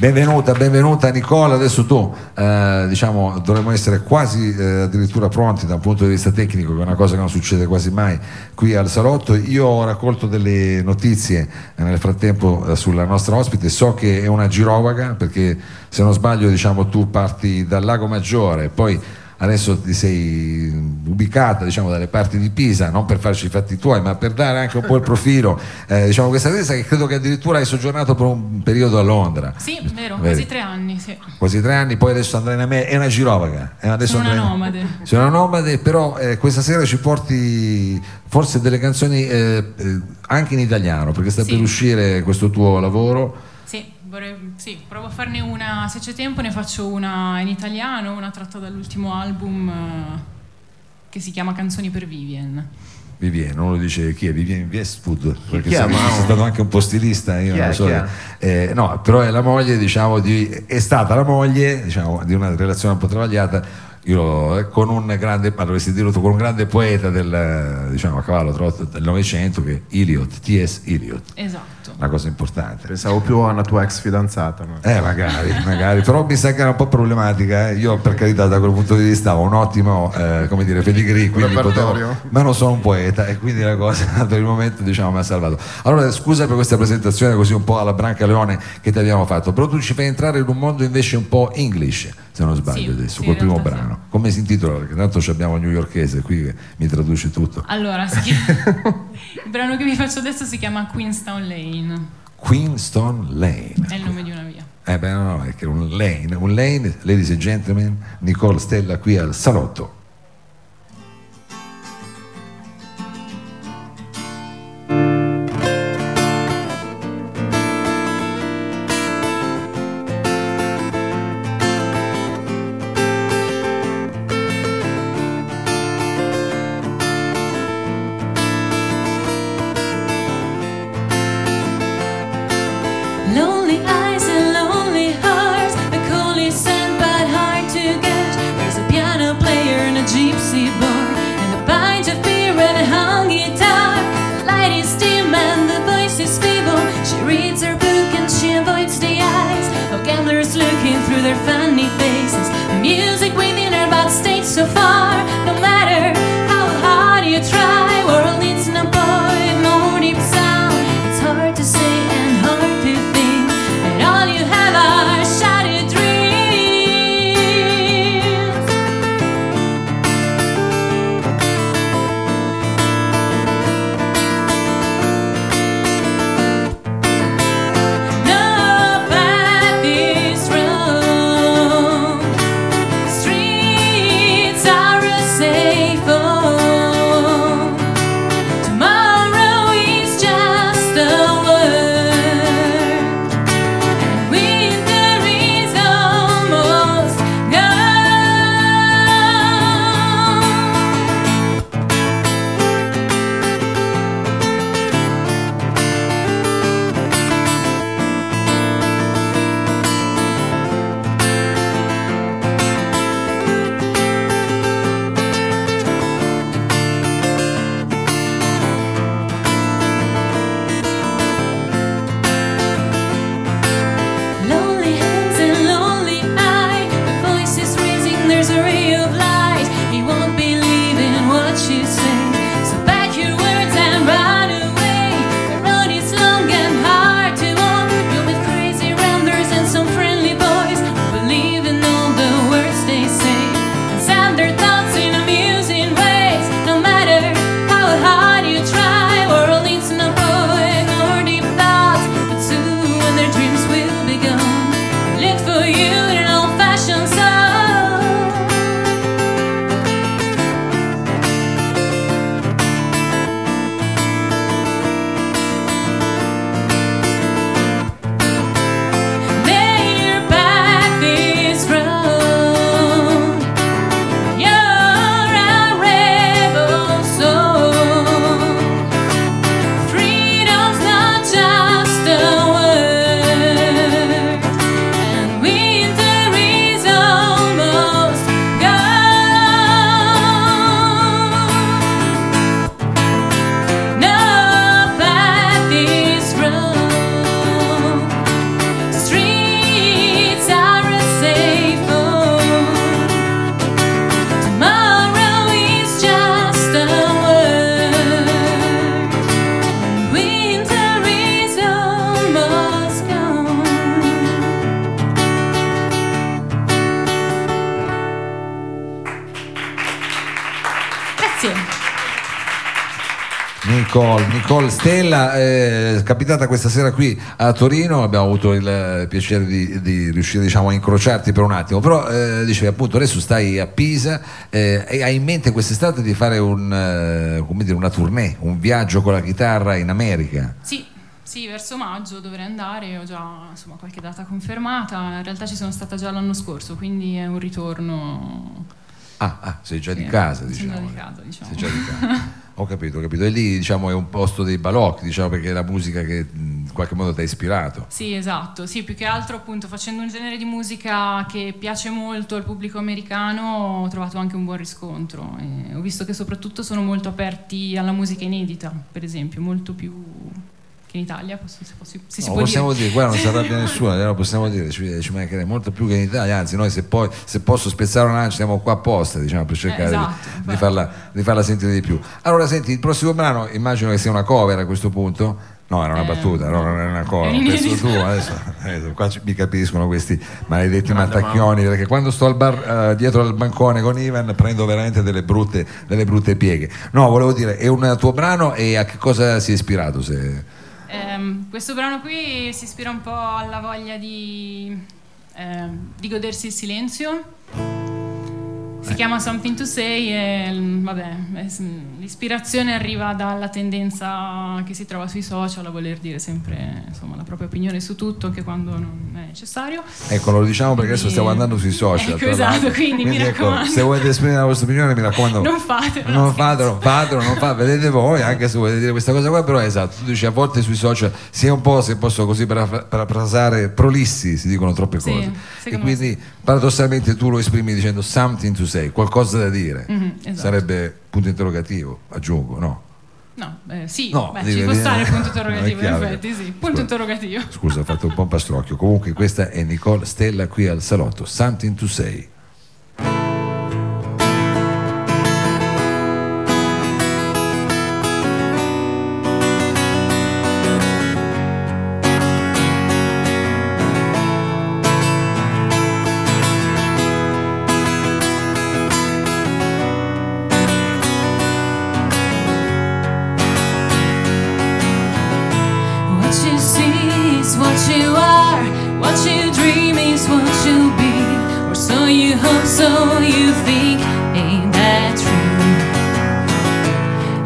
Benvenuta, benvenuta Nicola, adesso tu eh, diciamo dovremmo essere quasi eh, addirittura pronti da un punto di vista tecnico, che è una cosa che non succede quasi mai qui al salotto. Io ho raccolto delle notizie eh, nel frattempo eh, sulla nostra ospite, so che è una girovaga perché se non sbaglio diciamo tu parti dal Lago Maggiore, poi adesso ti sei ubicata diciamo, dalle parti di Pisa, non per farci i fatti tuoi, ma per dare anche un po' il profilo, eh, diciamo questa testa che credo che addirittura hai soggiornato per un periodo a Londra. Sì, vero, Vedi? quasi tre anni. Sì. Quasi tre anni, poi adesso andrai in America, è una girovaga. È adesso Sono una nomade. Sei una nomade, però eh, questa sera ci porti forse delle canzoni eh, eh anche in italiano, perché sta sì. per uscire questo tuo lavoro. Sì. Vorrei, sì, provo a farne una, se c'è tempo ne faccio una in italiano, una tratta dall'ultimo album uh, che si chiama Canzoni per Vivian. Vivian, non lo dice chi è, Vivian Westwood, perché è stato anche un po' stilista, io chi non lo so. Eh, no, però è la moglie, diciamo, di, è stata la moglie diciamo, di una relazione un po' travagliata io, eh, con un grande, dovresti dirlo tu, con un grande poeta del, diciamo, a cavallo del Novecento che è Eliot, T.S. Eliot. Esatto una cosa importante. Pensavo più a una tua ex fidanzata. Ma... Eh, magari, magari, però mi sa che era un po' problematica. Eh. Io, per carità, da quel punto di vista ho un ottimo, eh, come dire, pedigree, quindi potevo, ma non sono un poeta e quindi la cosa per il momento diciamo mi ha salvato. Allora, scusa per questa presentazione così un po' alla Branca Leone che ti abbiamo fatto, però tu ci fai entrare in un mondo invece un po' English, se non sbaglio sì, adesso, sì, col primo brano. Sì. Come si intitola? Perché tanto abbiamo il newyorkese qui che mi traduce tutto. Allora, chiama... il brano che vi faccio adesso si chiama Queenstown Lane. Queenstone Lane. È il nome di una via. Eh beh, no, no, è che un lane, un lane, ladies and gentlemen, Nicole Stella qui al salotto. Nicole, Nicole Stella, eh, capitata questa sera qui a Torino, abbiamo avuto il piacere di, di riuscire diciamo, a incrociarti per un attimo, però eh, dicevi appunto adesso stai a Pisa eh, e hai in mente quest'estate di fare un, eh, dire, una tournée, un viaggio con la chitarra in America. Sì, sì, verso maggio dovrei andare, ho già insomma, qualche data confermata, in realtà ci sono stata già l'anno scorso, quindi è un ritorno... Ah, ah sei già di casa, diciamo. Sono già di casa, diciamo. Sei già di casa. ho capito, ho capito. E lì diciamo è un posto dei balocchi, diciamo, perché è la musica che in qualche modo ti ha ispirato. Sì, esatto, sì, più che altro appunto facendo un genere di musica che piace molto al pubblico americano ho trovato anche un buon riscontro. E ho visto che soprattutto sono molto aperti alla musica inedita, per esempio, molto più che in Italia, posso, se, posso, se no, possiamo dire. dire, guarda non si arrabbia nessuno, lo possiamo dire, ci, ci mancherebbe molto più che in Italia, anzi noi se, poi, se posso spezzare una siamo qua apposta diciamo, per cercare eh, esatto, di, di, farla, di, farla, sentire di più. Allora senti, il prossimo brano immagino che sia una cover a questo punto. No, era una eh, battuta, no, non era una cover. Penso tu, adesso, adesso, qua mi capiscono questi maledetti mattacchioni, perché quando sto al bar, uh, dietro al bancone con Ivan prendo veramente delle brutte, delle brutte pieghe. No, volevo dire, è un tuo brano e a che cosa si è ispirato? Se... Um, questo brano qui si ispira un po' alla voglia di, eh, di godersi il silenzio si chiama Something to Say e vabbè, l'ispirazione arriva dalla tendenza che si trova sui social a voler dire sempre insomma, la propria opinione su tutto, anche quando non è necessario. Ecco, lo diciamo perché adesso stiamo andando sui social. Ecco, esatto, quindi, quindi mi ecco, raccomando. se volete esprimere la vostra opinione, mi raccomando. Non fatelo. Non fatelo, fatelo, non fatelo, vedete voi, anche se volete dire questa cosa qua, però esatto, tu dici a volte sui social si è un po', se posso così parafrasare, prolissi, si dicono troppe cose. Sì, e quindi paradossalmente tu lo esprimi dicendo something to say sei, qualcosa da dire. Mm-hmm, esatto. Sarebbe punto interrogativo, aggiungo, no? No, eh, sì, no, beh, ci può stare il punto interrogativo, in effetti, sì, punto scusa, interrogativo. Scusa, ho fatto un po' un pastrocchio. Comunque questa è Nicole Stella qui al salotto, Something to Say. what you are, what you dream is what you'll be, or so you hope, so you think. Ain't that true?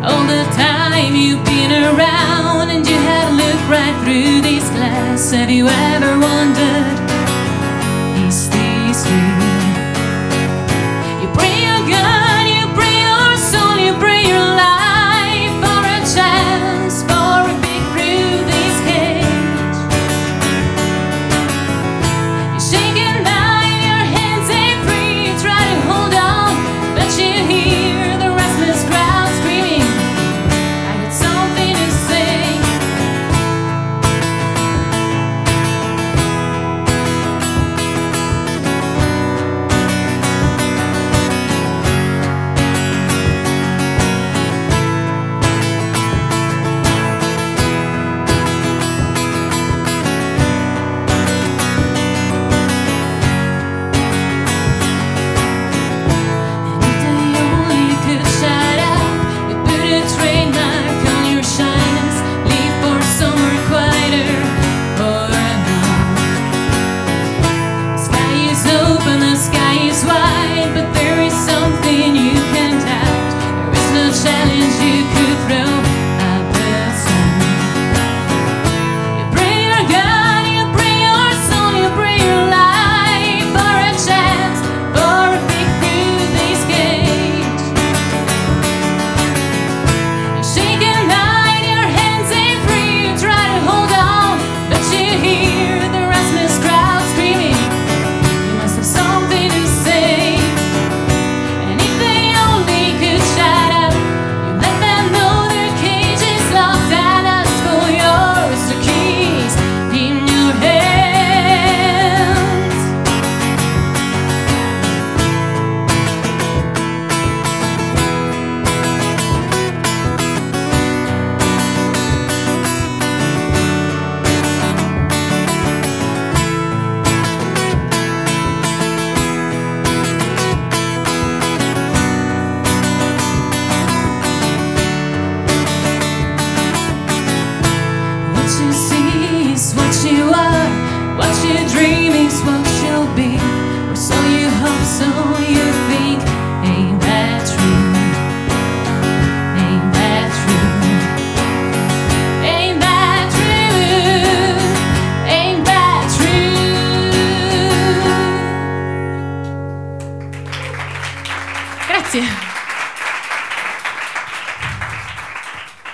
All the time you've been around and you have looked right through this glass. Have you ever wondered, is this real?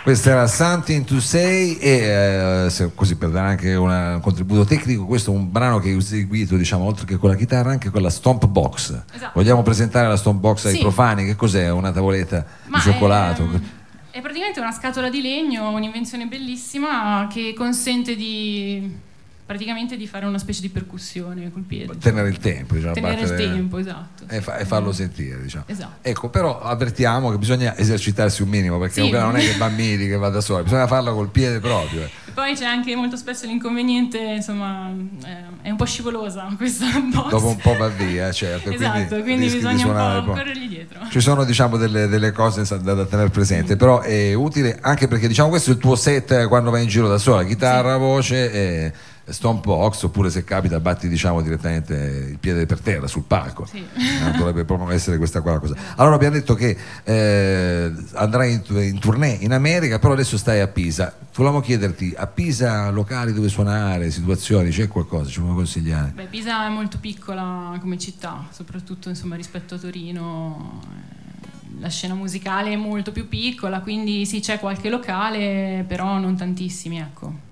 Questo era Something to Say e eh, se, così per dare anche una, un contributo tecnico, questo è un brano che hai eseguito, diciamo, oltre che con la chitarra, anche con la Stomp Box. Esatto. Vogliamo presentare la Stomp Box ai Sì. profani? Che cos'è? Una tavoletta Ma di cioccolato? È, è praticamente una scatola di legno, un'invenzione bellissima che consente di praticamente di fare una specie di percussione col piede. Tenere il tempo, diciamo, Tenere il tempo, esatto. E, fa- e farlo sentire, diciamo. Esatto. Ecco, però avvertiamo che bisogna esercitarsi un minimo, perché Sì. non è che bambini che va da soli, bisogna farlo col piede proprio. eh. E poi c'è anche molto spesso l'inconveniente, insomma, eh, è un po' scivolosa questa box. Dopo un po' va via, certo. Esatto, quindi, rischi di bisogna un po' corrergli dietro. Ci sono diciamo delle, delle cose da, da tenere presente, però è utile anche perché diciamo questo è il tuo set eh, quando vai in giro da sola, chitarra, voce e stomp box, oppure se capita batti diciamo direttamente il piede per terra sul palco. Sì. Eh, dovrebbe proprio essere questa qua la cosa. Allora abbiamo detto che eh, andrai in, in tournée in America, però adesso stai a Pisa. Volevamo chiederti a Pisa locali dove suonare, situazioni, c'è qualcosa, ci puoi consigliare? Beh, Pisa è molto piccola come città, soprattutto insomma, rispetto a Torino. eh, La scena musicale è molto più piccola, quindi sì, c'è qualche locale, però non tantissimi, ecco.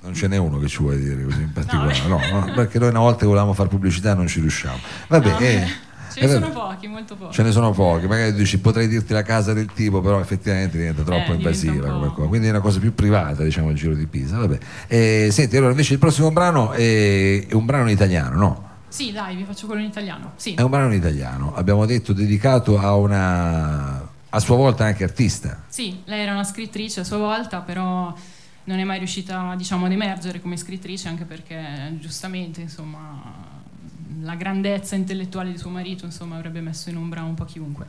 Non ce n'è uno che ci vuoi dire così in particolare, No. no, no, perché noi una volta che volevamo fare pubblicità non ci riusciamo. Vabbè, No, eh, ce eh, ne sono vabbè, pochi, molto pochi. ce ne sono pochi, magari dici potrei dirti la casa del tipo, però effettivamente diventa troppo Eh, diventa invasiva cosa. quindi è una cosa più privata, diciamo, il giro di Pisa. Vabbè. Eh, senti, allora invece il prossimo brano è, è un brano in italiano, no? Sì, dai, vi faccio quello in italiano. Sì. È un brano in italiano, abbiamo detto dedicato a una a sua volta anche artista. Sì, lei era una scrittrice a sua volta, però non è mai riuscita, diciamo, ad emergere come scrittrice, anche perché giustamente, insomma, la grandezza intellettuale di suo marito, insomma, avrebbe messo in ombra un po' chiunque.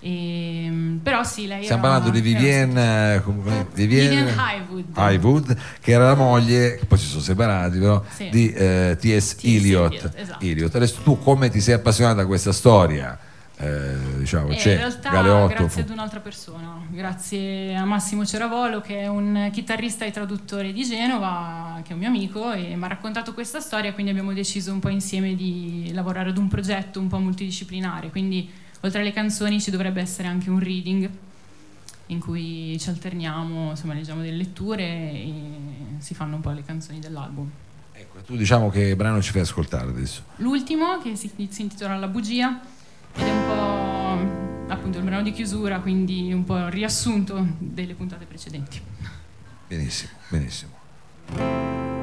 E, però sì, lei Stiamo parlando di Vivienne, eh, come- Vivienne, Vivienne Highwood. Highwood, che era la moglie, poi si sono separati però, Sì. di eh, T.S. T.S. Eliot. Eliot, esatto. Eliot. Adesso tu come ti sei appassionata a questa storia? Eh, diciamo, Eh, c'è in realtà Galeotto. grazie fu- ad un'altra persona, grazie a Massimo Ceravolo che è un chitarrista e traduttore di Genova, che è un mio amico e mi ha raccontato questa storia, quindi abbiamo deciso un po' insieme di lavorare ad un progetto un po' multidisciplinare, quindi oltre alle canzoni ci dovrebbe essere anche un reading in cui ci alterniamo, insomma leggiamo delle letture e si fanno un po' le canzoni dell'album. Ecco, tu diciamo che brano ci fai ascoltare adesso. L'ultimo che si, si intitola La bugia ed è un po' appunto il brano di chiusura, quindi un po' il riassunto delle puntate precedenti. Benissimo, benissimo.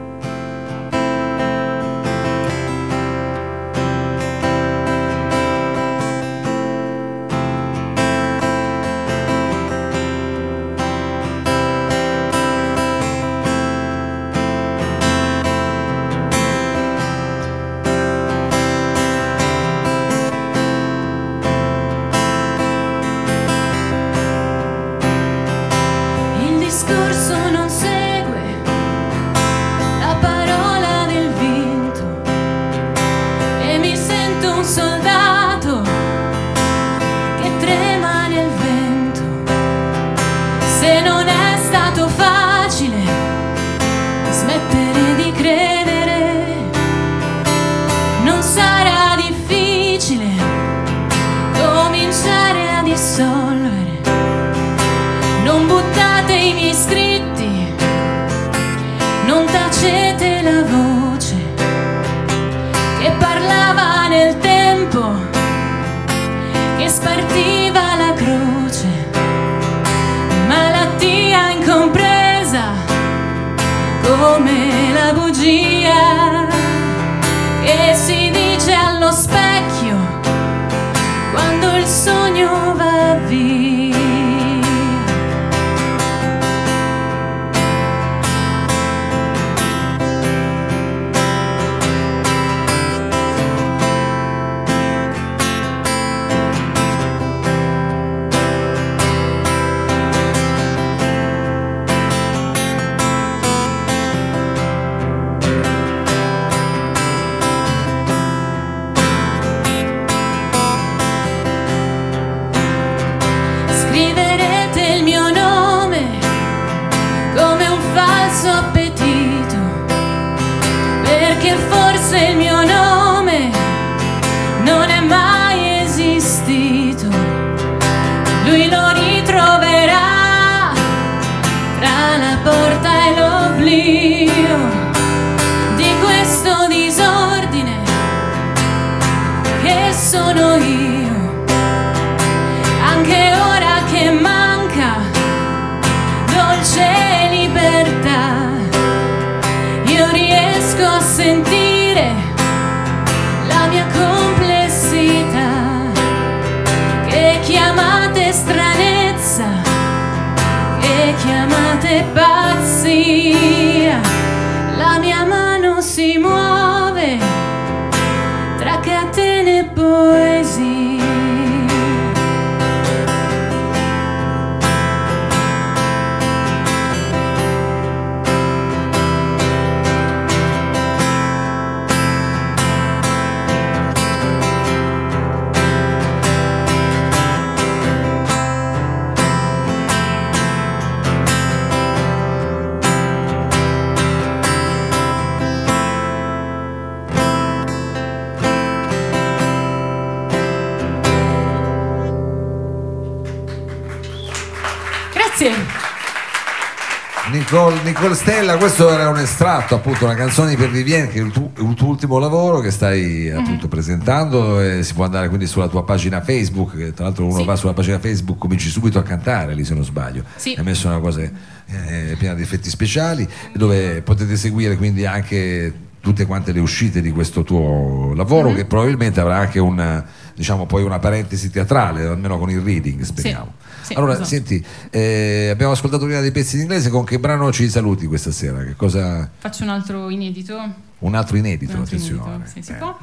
Nicole Stella, questo era un estratto, appunto, una canzone di Per Vivien, che è il tuo, il tuo ultimo lavoro che stai Mhm. appunto presentando e si può andare quindi sulla tua pagina Facebook, che tra l'altro uno Sì. va sulla pagina Facebook, cominci subito a cantare lì se non sbaglio. Sì. Hai messo una cosa eh, piena di effetti speciali, dove potete seguire quindi anche tutte quante le uscite di questo tuo lavoro Mhm. che probabilmente avrà anche un diciamo poi una parentesi teatrale, almeno con il reading, speriamo. Sì, allora, esatto. senti, eh, abbiamo ascoltato prima dei pezzi in inglese, con che brano ci saluti questa sera? Che cosa... Faccio un altro inedito. Un altro inedito, Un altro attenzione. inedito, sì, si Eh, può.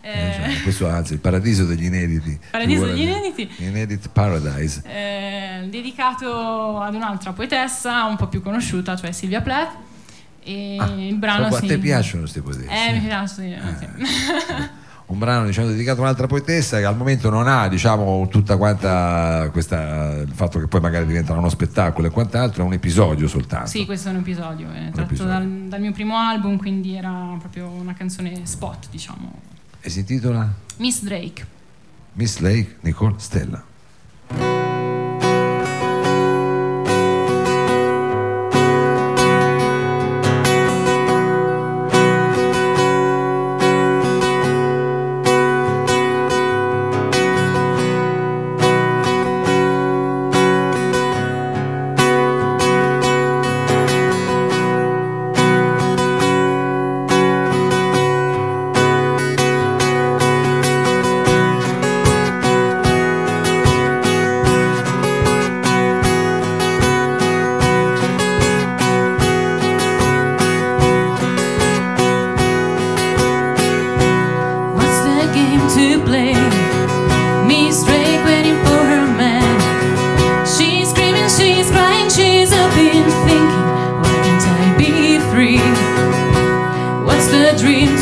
eh, questo anzi, il paradiso degli inediti. Paradiso degli inediti. Inedit Paradise. eh, dedicato ad un'altra poetessa un po' più conosciuta, cioè Silvia Plath. E il brano So, a si... te piacciono queste poesie? Eh, mi piace, sì, sì. un brano diciamo, dedicato a un'altra poetessa che al momento non ha diciamo, tutta quanta questa il fatto che poi magari diventerà uno spettacolo e quant'altro è un episodio soltanto Sì, questo è un episodio, è tratto episodio. Dal, dal mio primo album, quindi era proprio una canzone spot, diciamo. e si intitola Miss Drake. Miss Lake Nicole Stella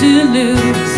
to lose?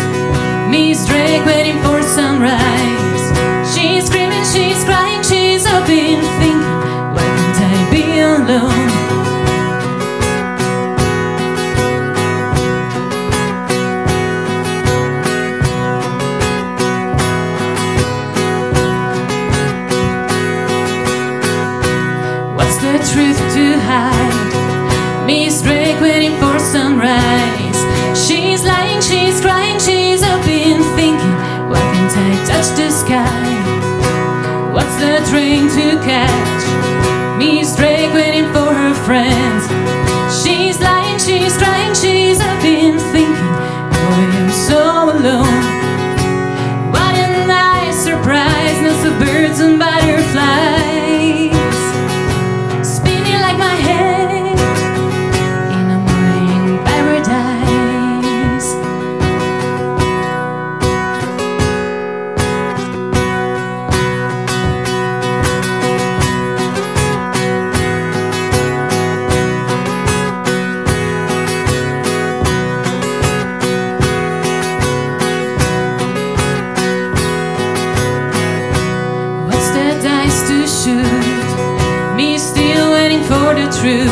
Truth.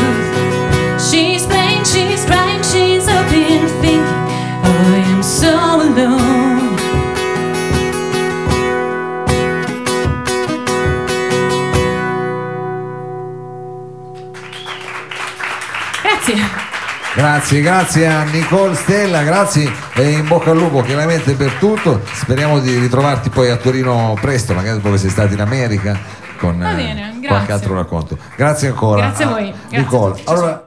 She's playing, she's crying, she's up in thinking. I am so alone. Grazie. Grazie, grazie a Nicole Stella, grazie e in bocca al lupo chiaramente per tutto. Speriamo di ritrovarti poi a Torino presto, magari dopo che sei stato in America con Va eh, qualche altro racconto. Grazie ancora. Grazie a voi. Grazie a Nicole. ciao, Allora,